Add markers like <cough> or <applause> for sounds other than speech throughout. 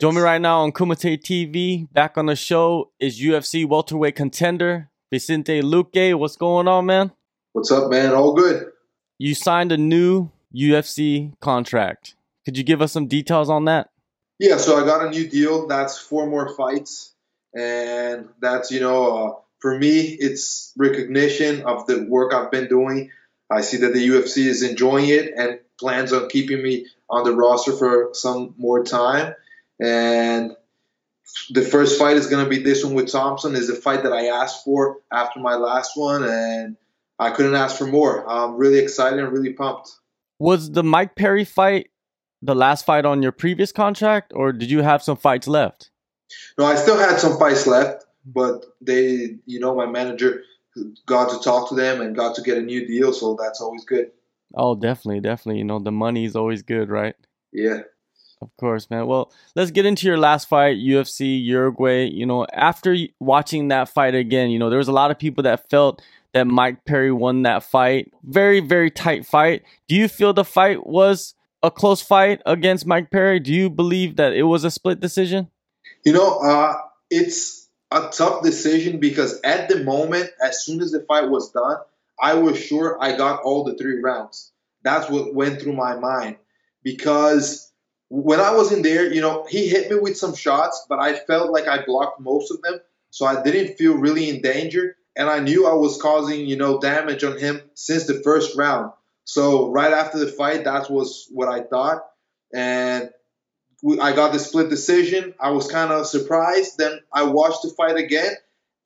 Join me right now on Kumite TV. Back on the show is UFC welterweight contender Vicente Luque. What's going on, man? What's up, man? All good. You signed a new UFC contract. Could you give us some details on that? Yeah, so I got a new deal. That's four more fights, and that's you know, uh, for me, it's recognition of the work I've been doing. I see that the UFC is enjoying it and plans on keeping me on the roster for some more time. And the first fight is going to be this one with Thompson. Is the fight that I asked for after my last one, and I couldn't ask for more. I'm really excited and really pumped. Was the Mike Perry fight the last fight on your previous contract, or did you have some fights left? No, I still had some fights left, but they, you know, my manager got to talk to them and got to get a new deal, so that's always good. Oh, definitely, definitely. You know, the money is always good, right? Yeah. Of course, man. Well, let's get into your last fight, UFC Uruguay. You know, after watching that fight again, you know, there was a lot of people that felt that Mike Perry won that fight. Very, very tight fight. Do you feel the fight was a close fight against Mike Perry? Do you believe that it was a split decision? You know, uh, it's a tough decision because at the moment, as soon as the fight was done, I was sure I got all the three rounds. That's what went through my mind because when I was in there, you know, he hit me with some shots, but I felt like I blocked most of them. So I didn't feel really in danger. And I knew I was causing, you know, damage on him since the first round. So right after the fight, that was what I thought. And I got the split decision. I was kind of surprised. Then I watched the fight again.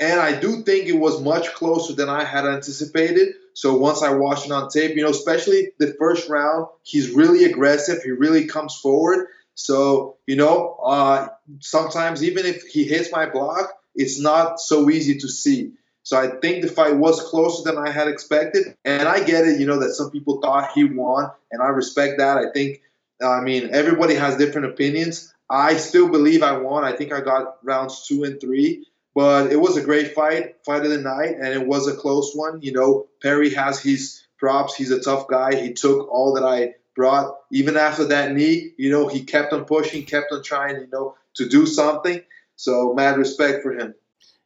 And I do think it was much closer than I had anticipated. So once I watched it on tape, you know, especially the first round, he's really aggressive. He really comes forward. So, you know, uh, sometimes even if he hits my block, it's not so easy to see. So I think the fight was closer than I had expected. And I get it, you know, that some people thought he won, and I respect that. I think, I mean, everybody has different opinions. I still believe I won. I think I got rounds two and three. But it was a great fight, fight of the night, and it was a close one. You know, Perry has his props. He's a tough guy. He took all that I brought. Even after that knee, you know, he kept on pushing, kept on trying, you know, to do something. So mad respect for him.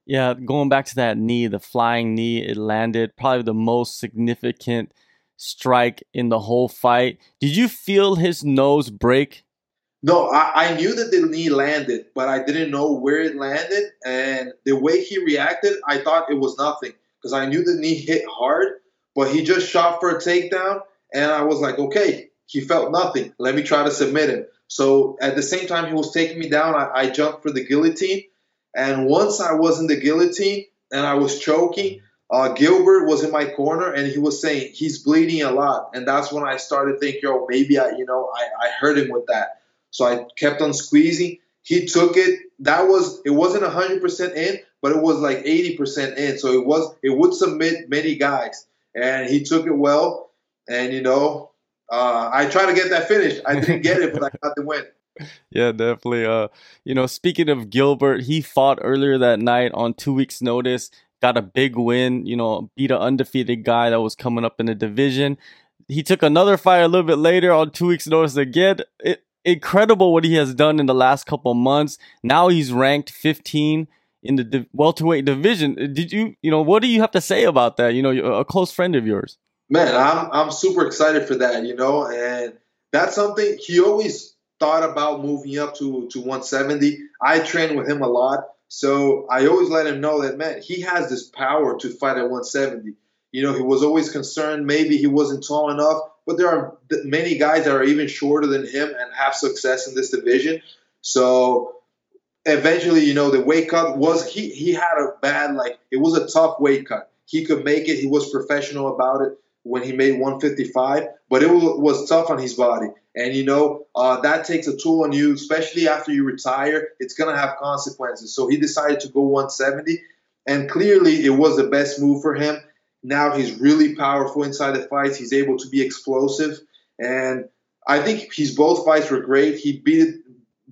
Yeah, going back to that knee, the flying knee, it landed probably the most significant strike in the whole fight. Did you feel his nose break no, I, I knew that the knee landed, but I didn't know where it landed. And the way he reacted, I thought it was nothing because I knew the knee hit hard, but he just shot for a takedown. And I was like, okay, he felt nothing. Let me try to submit him. So at the same time he was taking me down, I, I jumped for the guillotine. And once I was in the guillotine and I was choking, uh, Gilbert was in my corner and he was saying he's bleeding a lot. And that's when I started thinking, yo, maybe I, you know, I, I hurt him with that. So I kept on squeezing. He took it. That was it wasn't 100% in, but it was like 80% in. So it was it would submit many guys, and he took it well. And you know, uh, I tried to get that finish. I didn't get it, but I got the win. <laughs> Yeah, definitely. Uh, you know, speaking of Gilbert, he fought earlier that night on two weeks' notice. Got a big win. You know, beat an undefeated guy that was coming up in the division. He took another fight a little bit later on two weeks' notice again. It, incredible what he has done in the last couple months. Now he's ranked 15 in the welterweight division. Did you, you know, what do you have to say about that? You know, a close friend of yours. Man, I'm I'm super excited for that. You know, and that's something he always thought about moving up to to 170. I train with him a lot, so I always let him know that man, he has this power to fight at 170. You know, he was always concerned maybe he wasn't tall enough but there are many guys that are even shorter than him and have success in this division. So eventually, you know, the weight cut was he he had a bad like it was a tough weight cut. He could make it. He was professional about it when he made 155, but it was, was tough on his body. And you know uh, that takes a toll on you, especially after you retire. It's gonna have consequences. So he decided to go 170, and clearly it was the best move for him. Now he's really powerful inside the fights. He's able to be explosive, and I think his both fights were great. He beat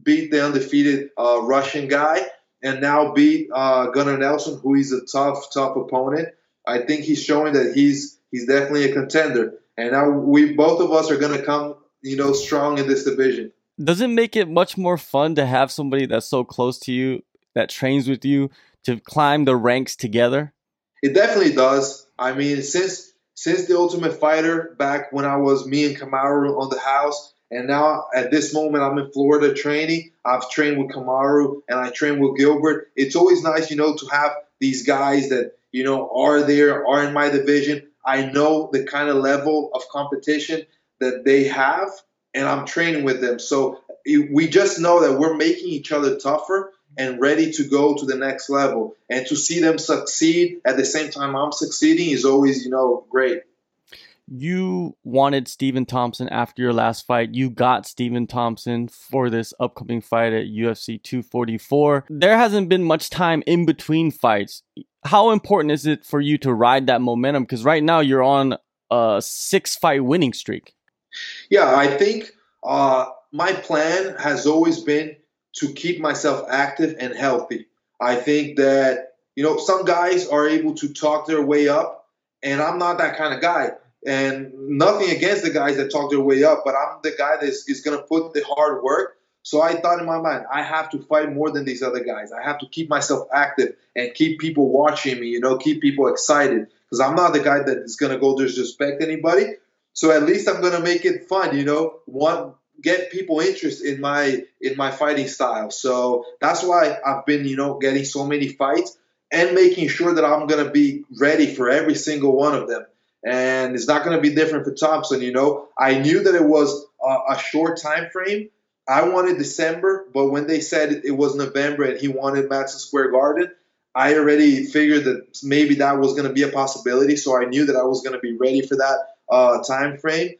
beat the undefeated uh, Russian guy, and now beat uh, Gunnar Nelson, who is a tough, tough opponent. I think he's showing that he's he's definitely a contender. And now we both of us are going to come, you know, strong in this division. Does it make it much more fun to have somebody that's so close to you that trains with you to climb the ranks together? It definitely does. I mean, since since the Ultimate Fighter back when I was me and Kamaru on the house, and now at this moment I'm in Florida training. I've trained with Kamaru and I train with Gilbert. It's always nice, you know, to have these guys that you know are there, are in my division. I know the kind of level of competition that they have, and I'm training with them. So we just know that we're making each other tougher and ready to go to the next level. And to see them succeed at the same time I'm succeeding is always, you know, great. You wanted Stephen Thompson after your last fight. You got Stephen Thompson for this upcoming fight at UFC 244. There hasn't been much time in between fights. How important is it for you to ride that momentum? Because right now you're on a six fight winning streak. Yeah, I think uh, my plan has always been to keep myself active and healthy. I think that, you know, some guys are able to talk their way up, and I'm not that kind of guy. And nothing against the guys that talk their way up, but I'm the guy that is, going to put the hard work. So I thought in my mind, I have to fight more than these other guys. I have to keep myself active and keep people watching me, you know, keep people excited. Because I'm not the guy that is going to go disrespect anybody. So at least I'm going to make it fun, you know. One, get people interest in my in my fighting style. So that's why I've been, you know, getting so many fights and making sure that I'm gonna be ready for every single one of them. And it's not gonna be different for Thompson. You know, I knew that it was a, a short time frame. I wanted December, but when they said it was November and he wanted Madison Square Garden, I already figured that maybe that was going to be a possibility. So I knew that I was going to be ready for that uh, time frame.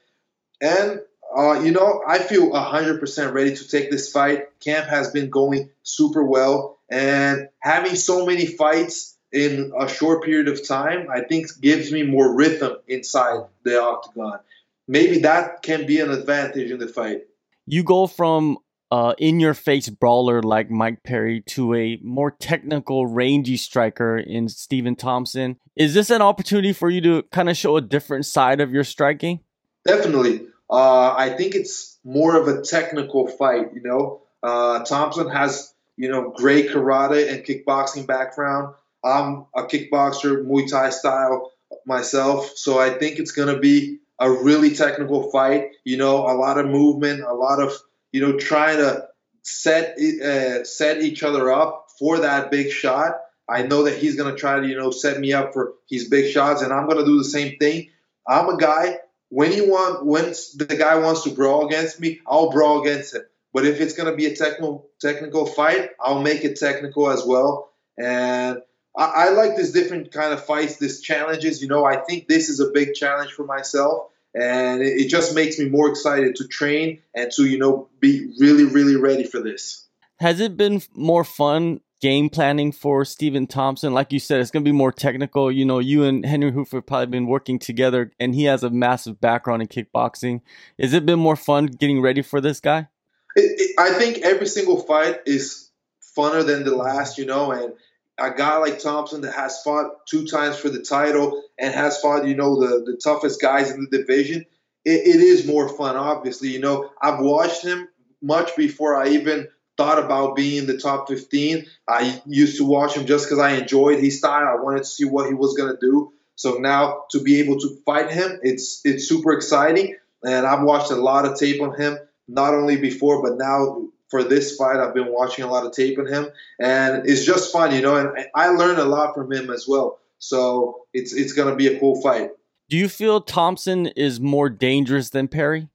And uh, you know, I feel 100% ready to take this fight. Camp has been going super well, and having so many fights in a short period of time, I think gives me more rhythm inside the octagon. Maybe that can be an advantage in the fight. You go from uh, in your face brawler like Mike Perry to a more technical, rangy striker in Stephen Thompson. Is this an opportunity for you to kind of show a different side of your striking? Definitely. Uh, I think it's more of a technical fight. You know, uh, Thompson has you know great karate and kickboxing background. I'm a kickboxer, Muay Thai style myself, so I think it's gonna be a really technical fight. You know, a lot of movement, a lot of you know trying to set uh, set each other up for that big shot. I know that he's gonna try to you know set me up for his big shots, and I'm gonna do the same thing. I'm a guy when you want when the guy wants to brawl against me, I'll brawl against him. But if it's gonna be a technical technical fight, I'll make it technical as well. And I, I like this different kind of fights, this challenges. You know, I think this is a big challenge for myself, and it, it just makes me more excited to train and to you know be really really ready for this. Has it been more fun game planning for Stephen Thompson. Like you said, it's going to be more technical. You know, you and Henry Hooft have probably been working together, and he has a massive background in kickboxing. Has it been more fun getting ready for this guy? It, it, I think every single fight is funner than the last, you know, and a guy like Thompson that has fought two times for the title and has fought, you know, the, the toughest guys in the division, it, it is more fun, obviously. You know, I've watched him much before I even – thought about being in the top 15. I used to watch him just because I enjoyed his style. I wanted to see what he was going to do. So now to be able to fight him, it's it's super exciting. And I've watched a lot of tape on him, not only before, but now for this fight, I've been watching a lot of tape on him, and it's just fun, you know. And I learned a lot from him as well. So it's it's going to be a cool fight. Do you feel Thompson is more dangerous than Perry?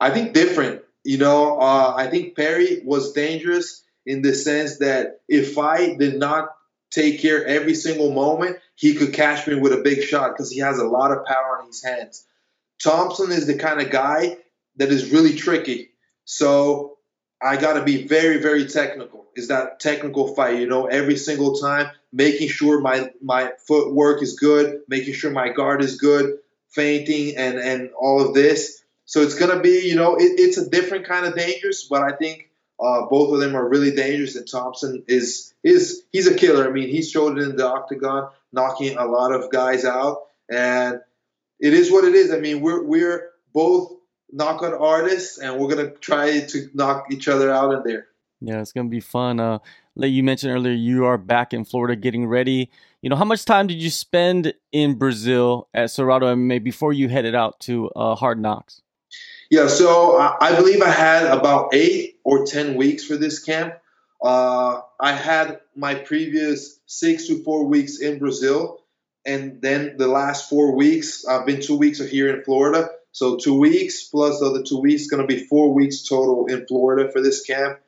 I think different. You know, uh, I think Perry was dangerous in the sense that if I did not take care every single moment, he could catch me with a big shot because he has a lot of power in his hands. Thompson is the kind of guy that is really tricky. So I got to be very, very technical. Is that technical fight? You know, every single time, making sure my my footwork is good, making sure my guard is good, feinting, and and all of this. So it's gonna be, you know, it, it's a different kind of dangerous, but I think uh, both of them are really dangerous. And Thompson is is he's a killer. I mean, he's showed it in the octagon, knocking a lot of guys out, and it is what it is. I mean, we're we're both knockout artists, and we're gonna try to knock each other out in there. Yeah, it's gonna be fun. Uh, like you mentioned earlier, you are back in Florida getting ready. You know, how much time did you spend in Brazil at Cerrado MMA before you headed out to uh, Hard Knocks? Yeah, so I, I believe I had about eight or ten weeks for this camp. Uh, I had my previous six to four weeks in Brazil, and then the last four weeks, I've been two weeks here in Florida. So two weeks plus the other two weeks, going to be four weeks total in Florida for this camp.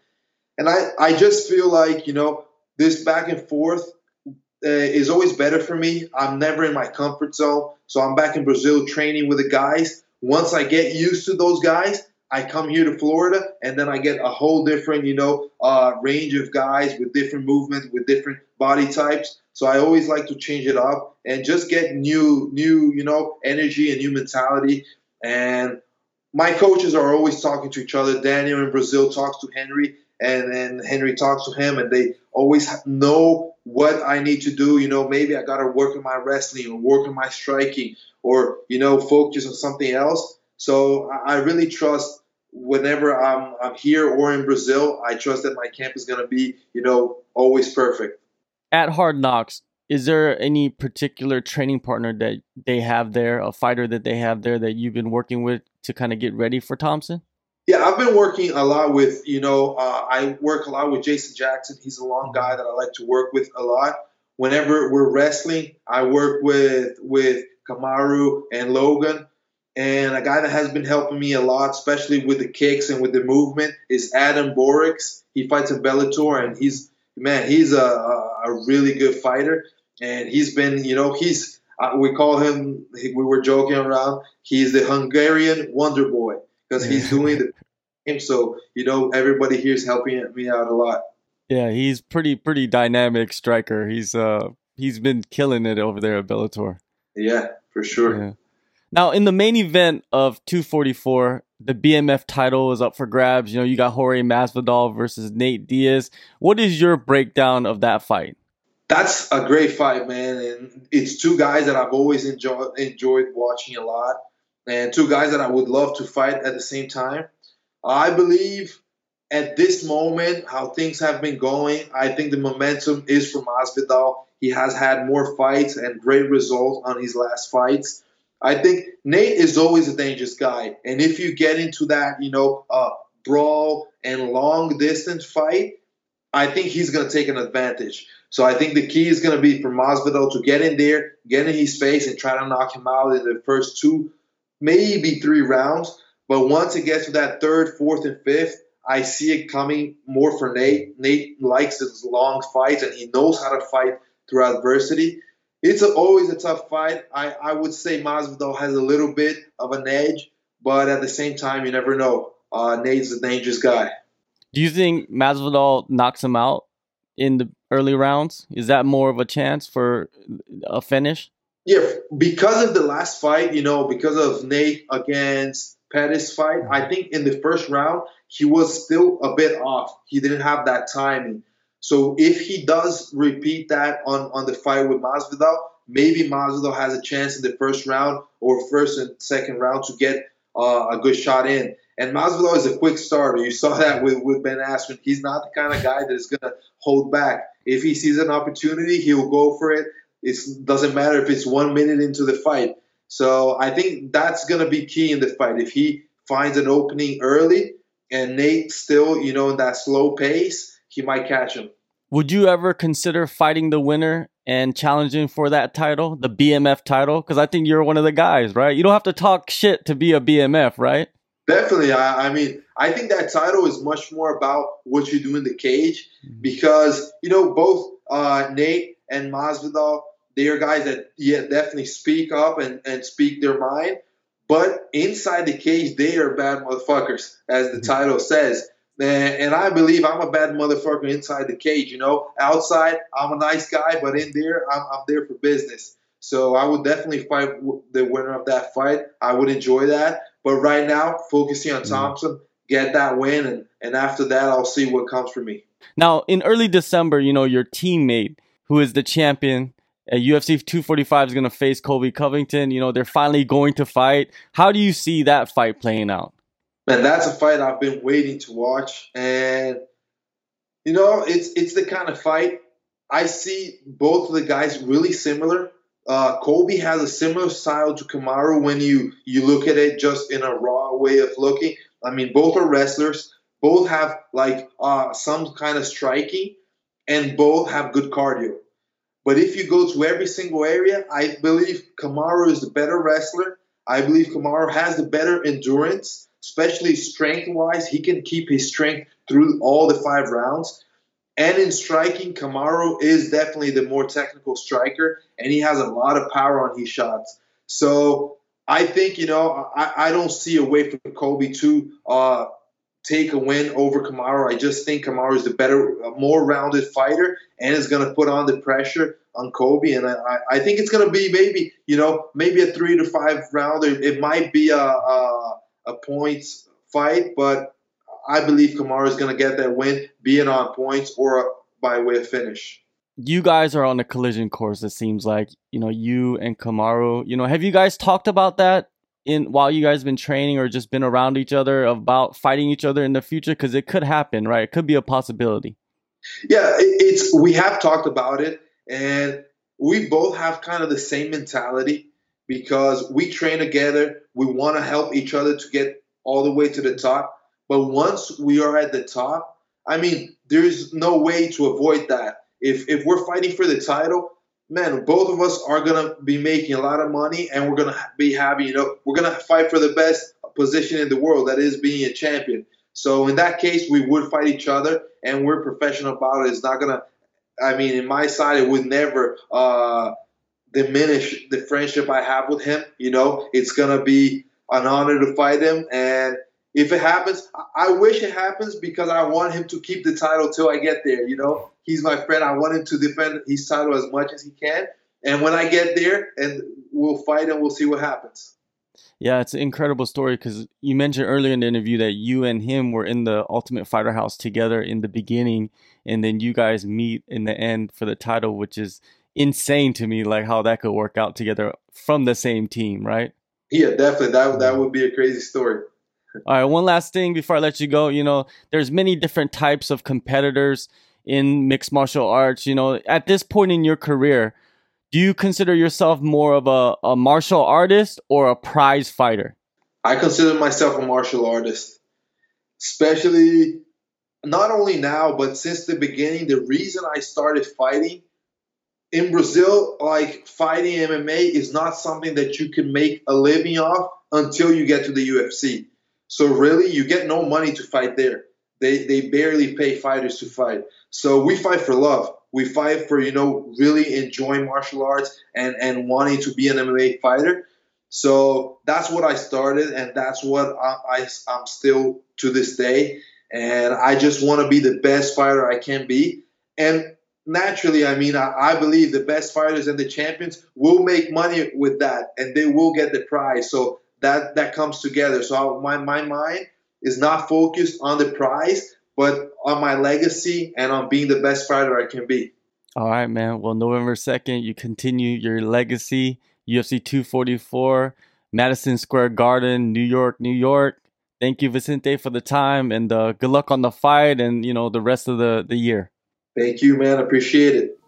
And I, I just feel like, you know, this back and forth uh, is always better for me. I'm never in my comfort zone. So I'm back in Brazil training with the guys. Once I get used to those guys, I come here to Florida and then I get a whole different, you know, uh, range of guys with different movements, with different body types. So I always like to change it up and just get new, new, you know, energy and new mentality. And my coaches are always talking to each other. Daniel in Brazil talks to Henry, and then Henry talks to him, and they always know what I need to do. You know, maybe I got to work on my wrestling or work on my striking or, you know, focus on something else. So I really trust whenever I'm, I'm here or in Brazil, I trust that my camp is going to be, you know, always perfect. At Hard Knocks, is there any particular training partner that they have there, a fighter that they have there that you've been working with to kind of get ready for Thompson? Yeah, I've been working a lot with, you know, uh, I work a lot with Jason Jackson. He's a long guy that I like to work with a lot. Whenever we're wrestling, I work with with Kamaru and Logan. And a guy that has been helping me a lot, especially with the kicks and with the movement, is Adam Borics. He fights in Bellator, and he's man, he's a, a really good fighter. And he's been, you know, he's uh, we call him. We were joking around. He's the Hungarian Wonder Boy because he's doing the game. So you know, everybody here is helping me out a lot. Yeah, he's pretty pretty dynamic striker. He's uh he's been killing it over there at Bellator. Yeah, for sure. Yeah. Now, in the main event of 244, the BMF title is up for grabs. You know, you got Jorge Masvidal versus Nate Diaz. What is your breakdown of that fight? That's a great fight, man, and it's two guys that I've always enjoyed enjoyed watching a lot, and two guys that I would love to fight at the same time. I believe at this moment, how things have been going, I think the momentum is from Masvidal. He has had more fights and great results on his last fights. I think Nate is always a dangerous guy, and if you get into that, you know, uh, brawl and long distance fight, I think he's going to take an advantage. So I think the key is going to be for Masvidal to get in there, get in his face, and try to knock him out in the first two, maybe three rounds. But once it gets to that third, fourth, and fifth, I see it coming more for Nate. Nate likes his long fights, and he knows how to fight through adversity it's a, always a tough fight. I, I would say Masvidal has a little bit of an edge, but at the same time, you never know. Uh, Nate's a dangerous guy. Do you think Masvidal knocks him out in the early rounds? Is that more of a chance for a finish? Yeah, because of the last fight, you know, because of Nate against Pettis fight, I think in the first round he was still a bit off. He didn't have that timing. So if he does repeat that on, on the fight with Masvidal, maybe Masvidal has a chance in the first round or first and second round to get uh, a good shot in. And Masvidal is a quick starter. You saw that with, with Ben Askren. He's not the kind of guy that is going to hold back. If he sees an opportunity, he'll go for it. It doesn't matter if it's one minute into the fight. So I think that's going to be key in the fight. If he finds an opening early and Nate still, you know, in that slow pace, he might catch him. Would you ever consider fighting the winner and challenging for that title, the BMF title? Because I think you're one of the guys, right? You don't have to talk shit to be a BMF, right? Definitely. I, I mean, I think that title is much more about what you do in the cage mm-hmm. because, you know, both uh, Nate and Masvidal, they are guys that, yeah, definitely speak up and, and speak their mind. But inside the cage, they are bad motherfuckers, as the mm-hmm. title says. And I believe I'm a bad motherfucker inside the cage. You know, outside I'm a nice guy, but in there I'm, I'm there for business. So I would definitely fight the winner of that fight. I would enjoy that. But right now, focusing on mm-hmm. Thompson, get that win, and, and after that, I'll see what comes for me. Now, in early December, you know, your teammate, who is the champion, at UFC 245 is going to face Colby Covington. You know, they're finally going to fight. How do you see that fight playing out? Man, that's a fight I've been waiting to watch. And, you know, it's it's the kind of fight I see both of the guys really similar. Uh, Colby has a similar style to Kamaru when you, you look at it just in a raw way of looking. I mean, both are wrestlers. Both have like uh, some kind of striking, and both have good cardio. But if you go to every single area, I believe Kamaru is the better wrestler. I believe Kamaru has the better endurance, especially strength wise. He can keep his strength through all the five rounds. And in striking, Kamaru is definitely the more technical striker, and he has a lot of power on his shots. So I think, you know, I, I don't see a way for Colby to uh, take a win over Kamaru. I just think Kamaru is the better, more rounded fighter and is going to put on the pressure on Colby. And I, I think it's going to be maybe, you know, maybe a three to five rounder. It might be a, a, a points fight, but I believe Kamaru is going to get that win, be it on points or by way of finish. You guys are on a collision course. It seems like you know you and Kamaru. You know, have you guys talked about that in while you guys have been training or just been around each other about fighting each other in the future? Because it could happen, right? It could be a possibility. Yeah, it's we have talked about it, and we both have kind of the same mentality because we train together. We want to help each other to get all the way to the top. But once we are at the top, I mean, there's no way to avoid that. If if we're fighting for the title, man, both of us are gonna be making a lot of money, and we're gonna be having, you know, we're gonna fight for the best position in the world, that is being a champion. So in that case, we would fight each other, and we're professional about it. It's not gonna, I mean, in my side, it would never uh, diminish the friendship I have with him. You know, it's gonna be an honor to fight him, and if it happens, I wish it happens because I want him to keep the title till I get there. You know, he's my friend. I want him to defend his title as much as he can. And when I get there, and we'll fight and we'll see what happens. Yeah, it's an incredible story because you mentioned earlier in the interview that you and him were in the Ultimate Fighter house together in the beginning, and then you guys meet in the end for the title, which is insane to me. Like how that could work out together from the same team, right? Yeah, definitely. That that mm-hmm. would be a crazy story. All right, one last thing before I let you go. You know, there's many different types of competitors in mixed martial arts. You know, at this point in your career, do you consider yourself more of a, a martial artist or a prize fighter? I consider myself a martial artist, especially not only now, but since the beginning. The reason I started fighting in Brazil, like fighting MMA, is not something that you can make a living off until you get to the UFC. So really, you get no money to fight there. They they barely pay fighters to fight. So we fight for love. We fight for you know really enjoying martial arts and and wanting to be an MMA fighter. So that's what I started, and that's what I, I I'm still to this day. And I just want to be the best fighter I can be. And naturally, I mean, I, I, believe the best fighters and the champions will make money with that, and they will get the prize. So that that comes together. So my my mind is not focused on the prize, but on my legacy and on being the best fighter I can be. All right, man. Well, November 2nd, you continue your legacy. UFC 244, Madison Square Garden, New York, New York. Thank you, Vicente, for the time and uh, good luck on the fight and, you know, the rest of the, the year. Thank you, man. Appreciate it.